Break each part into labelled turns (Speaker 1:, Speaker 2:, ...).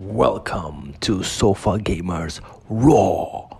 Speaker 1: Welcome to Sofa Gamers Raw.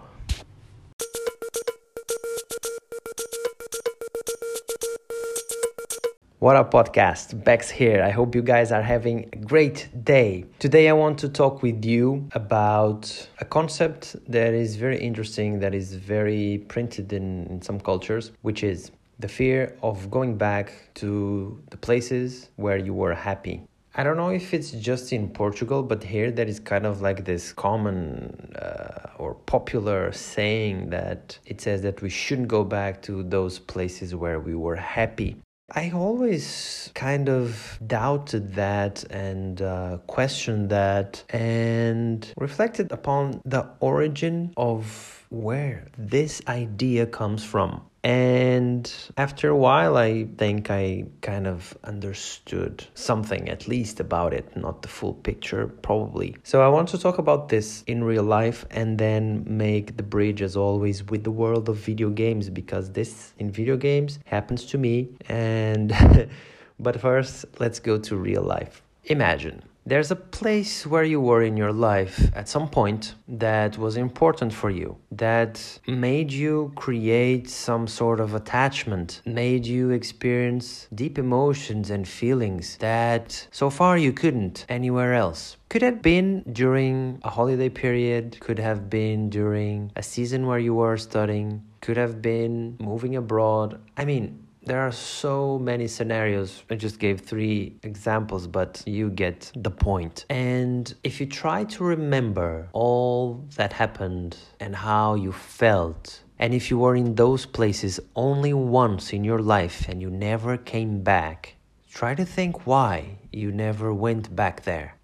Speaker 1: What up, podcast? Bex here. I hope you guys are having a great day. Today, I want to talk with you about a concept that is very interesting, that is very printed in, in some cultures, which is the fear of going back to the places where you were happy. I don't know if it's just in Portugal, but here there is kind of like this common uh, or popular saying that it says that we shouldn't go back to those places where we were happy. I always kind of doubted that and uh, questioned that and reflected upon the origin of where this idea comes from. And after a while, I think I kind of understood something at least about it, not the full picture, probably. So I want to talk about this in real life and then make the bridge, as always, with the world of video games because this in video games happens to me. And but first, let's go to real life. Imagine there's a place where you were in your life at some point that was important for you, that made you create some sort of attachment, made you experience deep emotions and feelings that so far you couldn't anywhere else. Could have been during a holiday period, could have been during a season where you were studying, could have been moving abroad. I mean, there are so many scenarios. I just gave three examples, but you get the point. And if you try to remember all that happened and how you felt, and if you were in those places only once in your life and you never came back, try to think why you never went back there.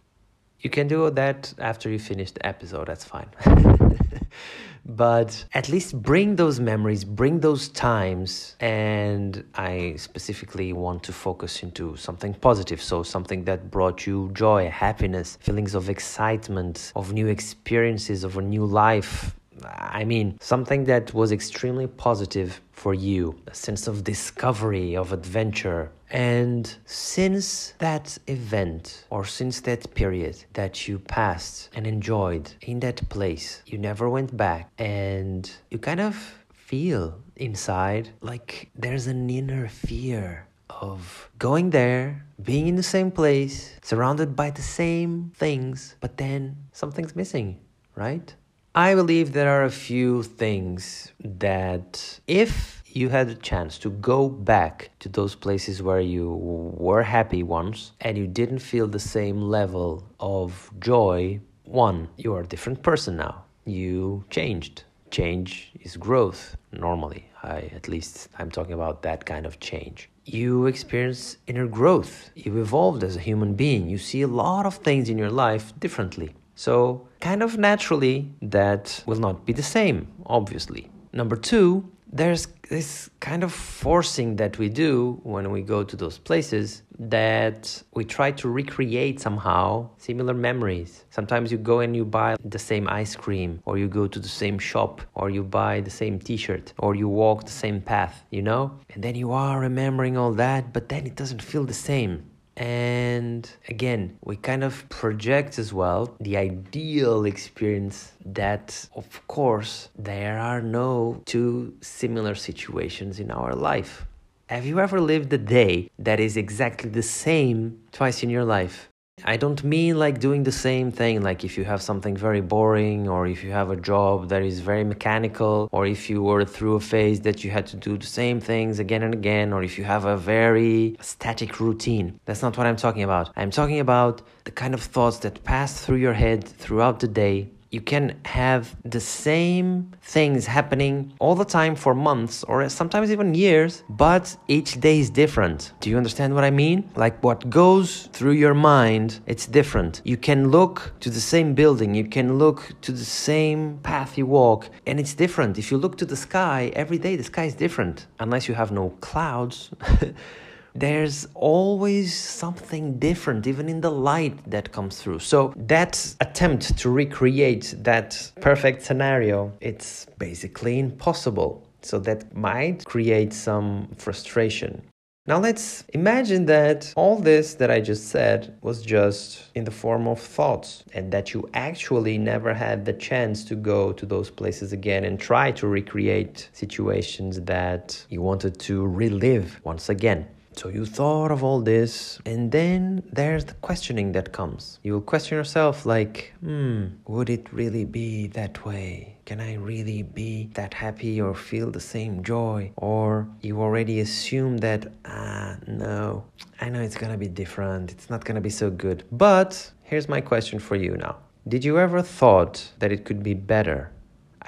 Speaker 1: You can do that after you finish the episode, that's fine. but at least bring those memories bring those times and i specifically want to focus into something positive. So something that brought you joy happiness feelings of excitement of new experiences of a new life. I mean, something that was extremely positive for you, a sense of discovery, of adventure. And since that event or since that period that you passed and enjoyed in that place, you never went back and you kind of feel inside like there's an inner fear of going there, being in the same place, surrounded by the same things, but then something's missing, right? I believe there are a few things that if you had a chance to go back to those places where you were happy once and you didn't feel the same level of joy, one, you are a different person now. You changed. Change is growth normally. I at least I'm talking about that kind of change. You experience inner growth. You evolved as a human being. You see a lot of things in your life differently. So, kind of naturally, that will not be the same, obviously. Number two, there's this kind of forcing that we do when we go to those places that we try to recreate somehow similar memories. Sometimes you go and you buy the same ice cream, or you go to the same shop, or you buy the same t shirt, or you walk the same path, you know? And then you are remembering all that, but then it doesn't feel the same. And again, we kind of project as well the ideal experience that, of course, there are no two similar situations in our life. Have you ever lived a day that is exactly the same twice in your life? I don't mean like doing the same thing, like if you have something very boring, or if you have a job that is very mechanical, or if you were through a phase that you had to do the same things again and again, or if you have a very static routine. That's not what I'm talking about. I'm talking about the kind of thoughts that pass through your head throughout the day you can have the same things happening all the time for months or sometimes even years, but each day is different. Do you understand what I mean? Like what goes through your mind, it's different. You can look to the same building, you can look to the same path you walk, and it's different. If you look to the sky, every day the sky is different, unless you have no clouds. there's always something different, even in the light that comes through. So that attempt to recreate that perfect scenario, it's basically impossible. So that might create some frustration. Now let's imagine that all this that I just said was just in the form of thoughts and that you actually never had the chance to go to those places again and try to recreate situations that you wanted to relive once again. So you thought of all this, and then there's the questioning that comes. You'll question yourself, like, hmm, would it really be that way? Can I really be that happy or feel the same joy? Or you already assume that, ah, no, I know it's gonna be different, it's not gonna be so good. But here's my question for you now. Did you ever thought that it could be better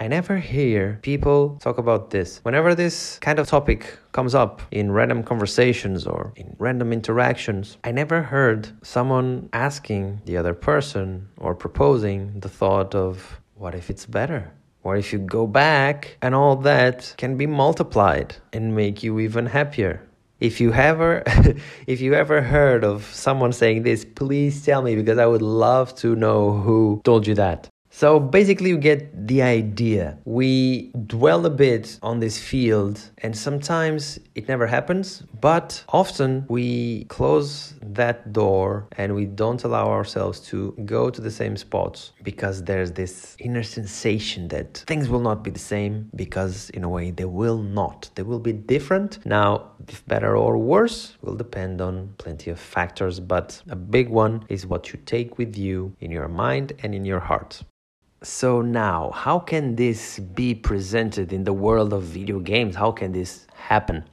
Speaker 1: I never hear people talk about this. Whenever this kind of topic comes up in random conversations or in random interactions, I never heard someone asking the other person or proposing the thought of, what if it's better? What if you go back and all that can be multiplied and make you even happier? If you ever if you ever heard of someone saying this, please tell me because I would love to know who told you that. So basically, you get the idea. We dwell a bit on this field, and sometimes it never happens, but often we close that door and we don't allow ourselves to go to the same spots because there's this inner sensation that things will not be the same because, in a way, they will not. They will be different. Now, if better or worse will depend on plenty of factors, but a big one is what you take with you in your mind and in your heart. So now, how can this be presented in the world of video games? How can this happen?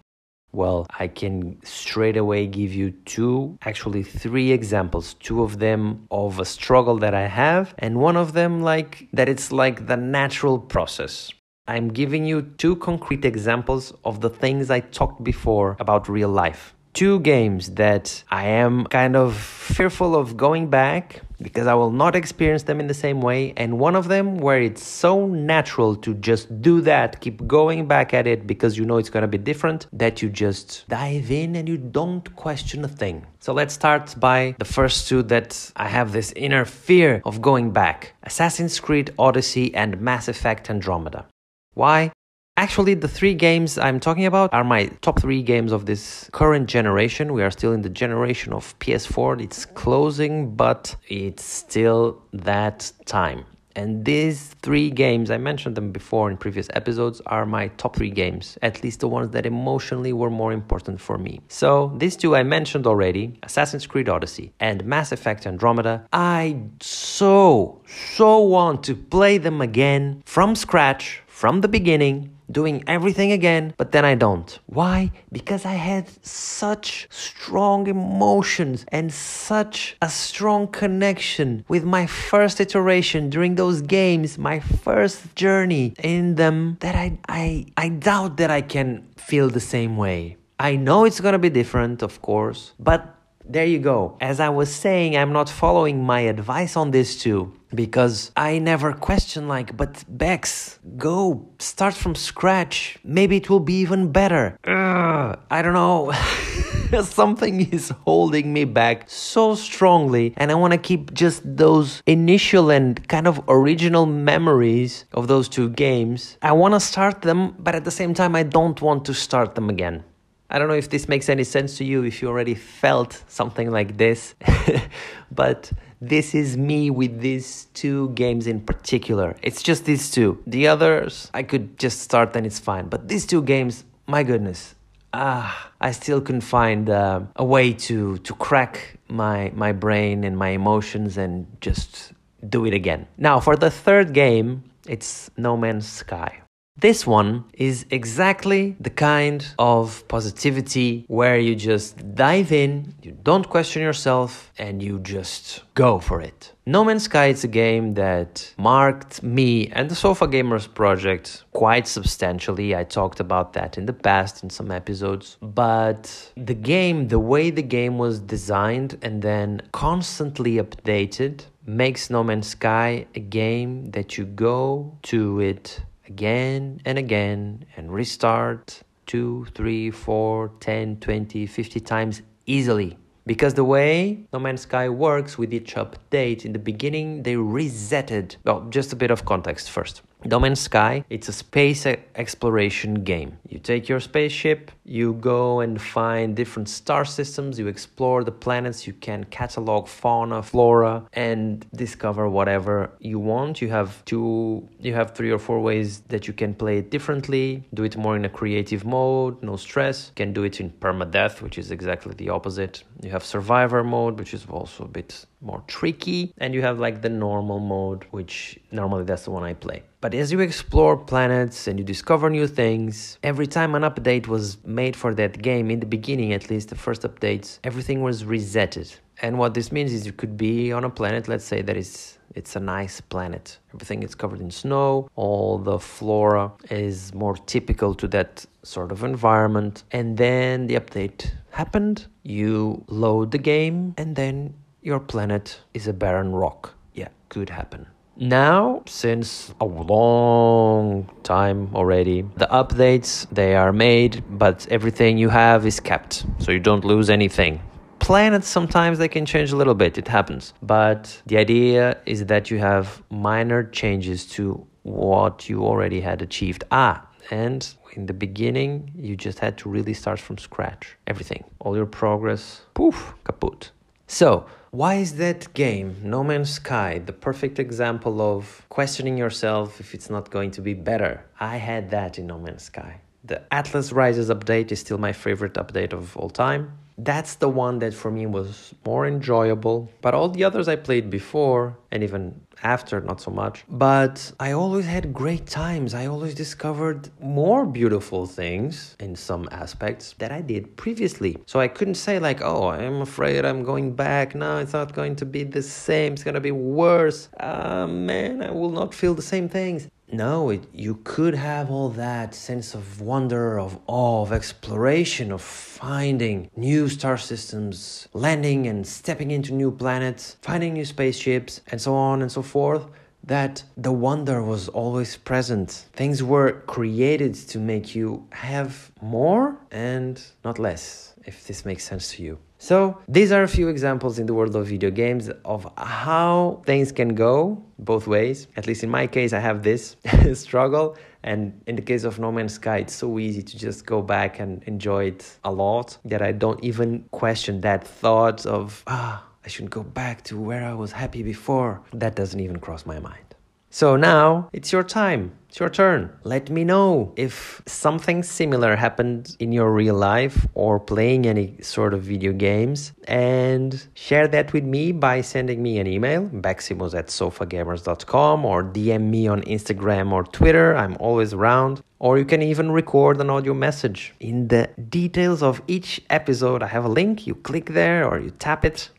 Speaker 1: Well, I can straight away give you two, actually three examples. Two of them of a struggle that I have, and one of them like that it's like the natural process. I'm giving you two concrete examples of the things I talked before about real life two games that I am kind of fearful of going back because I will not experience them in the same way. And one of them where it's so natural to just do that, keep going back at it because you know it's going to be different, that you just dive in and you don't question a thing. So let's start by the first two that I have this inner fear of going back Assassin's Creed Odyssey and Mass Effect Andromeda. Why? Actually, the three games I'm talking about are my top three games of this current generation. We are still in the generation of PS4. It's closing, but it's still that time. And these three games, I mentioned them before in previous episodes, are my top three games, at least the ones that emotionally were more important for me. So, these two I mentioned already Assassin's Creed Odyssey and Mass Effect Andromeda. I so, so want to play them again from scratch, from the beginning, doing everything again, but then I don't. Why? Because I had such strong emotions and such a strong connection with my first iteration during those games, my first journey in them, that I, I, I doubt that I can feel the same way. I know it's gonna be different, of course, but there you go. As I was saying, I'm not following my advice on this too because I never question like, but Bex, go start from scratch. Maybe it will be even better. Ugh, I don't know. Something is holding me back so strongly, and I want to keep just those initial and kind of original memories of those two games. I want to start them, but at the same time, I don't want to start them again. I don't know if this makes any sense to you, if you already felt something like this, but this is me with these two games in particular. It's just these two. The others, I could just start and it's fine. But these two games, my goodness, ah, I still couldn't find uh, a way to, to crack my, my brain and my emotions and just do it again. Now, for the third game, it's No Man's Sky. This one is exactly the kind of positivity where you just dive in, you don't question yourself, and you just go for it. No Man's Sky is a game that marked me and the Sofa Gamers project quite substantially. I talked about that in the past in some episodes. But the game, the way the game was designed and then constantly updated, makes No Man's Sky a game that you go to it again and again and restart 2, 3, 4, 10, 20, 50 times easily. Because the way No Man's Sky works with each update, in the beginning they resetted. Well, just a bit of context first. No Man's Sky, it's a space exploration game. You take your spaceship, you go and find different star systems, you explore the planets, you can catalog fauna, flora, and discover whatever you want. You have two, you have three or four ways that you can play it differently. Do it more in a creative mode, no stress. You can do it in permadeath, which is exactly the opposite. You have survivor mode, which is also a bit more tricky, and you have like the normal mode, which normally that's the one I play. But as you explore planets and you discover new things, every time an update was made for that game, in the beginning at least, the first updates, everything was resetted. And what this means is you could be on a planet, let's say that is it's a nice planet. Everything is covered in snow, all the flora is more typical to that sort of environment. And then the update happened, you load the game, and then your planet is a barren rock. Yeah, could happen. Now, since a long time already, the updates they are made, but everything you have is kept, so you don't lose anything. Planets sometimes they can change a little bit, it happens. But the idea is that you have minor changes to what you already had achieved. Ah, and in the beginning, you just had to really start from scratch. Everything, all your progress, poof, kaput. So, why is that game, No Man's Sky, the perfect example of questioning yourself if it's not going to be better? I had that in No Man's Sky. The Atlas Rises update is still my favorite update of all time. That's the one that for me was more enjoyable, but all the others I played before and even after, not so much. But I always had great times. I always discovered more beautiful things in some aspects that I did previously. So I couldn't say, like, oh, I'm afraid I'm going back. No, it's not going to be the same. It's going to be worse. Uh, man, I will not feel the same things. No, it, you could have all that sense of wonder, of awe, of exploration, of finding new star systems, landing and stepping into new planets, finding new spaceships, and so on and so forth. That the wonder was always present. Things were created to make you have more and not less, if this makes sense to you. So, these are a few examples in the world of video games of how things can go both ways. At least in my case, I have this struggle. And in the case of No Man's Sky, it's so easy to just go back and enjoy it a lot that I don't even question that thought of, ah, I should go back to where I was happy before. That doesn't even cross my mind. So now it's your time. It's your turn. Let me know if something similar happened in your real life or playing any sort of video games and share that with me by sending me an email, baximos at sofagamers.com or DM me on Instagram or Twitter. I'm always around. Or you can even record an audio message. In the details of each episode, I have a link. You click there or you tap it.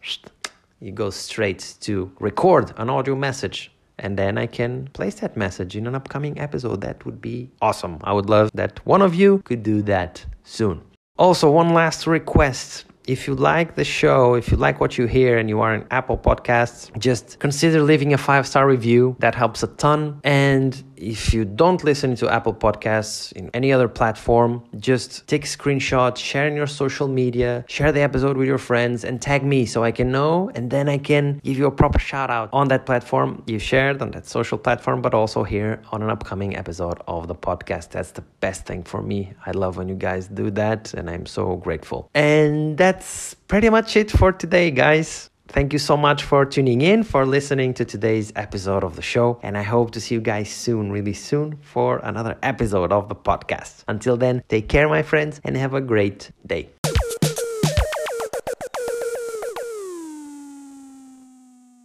Speaker 1: You go straight to record an audio message and then I can place that message in an upcoming episode. That would be awesome. I would love that one of you could do that soon. Also, one last request if you like the show, if you like what you hear and you are in Apple Podcasts, just consider leaving a five star review. That helps a ton. And if you don't listen to Apple Podcasts in any other platform, just take a screenshot, share in your social media, share the episode with your friends, and tag me so I can know. And then I can give you a proper shout out on that platform you shared on that social platform, but also here on an upcoming episode of the podcast. That's the best thing for me. I love when you guys do that, and I'm so grateful. And that's pretty much it for today, guys. Thank you so much for tuning in, for listening to today's episode of the show. And I hope to see you guys soon, really soon, for another episode of the podcast. Until then, take care, my friends, and have a great day.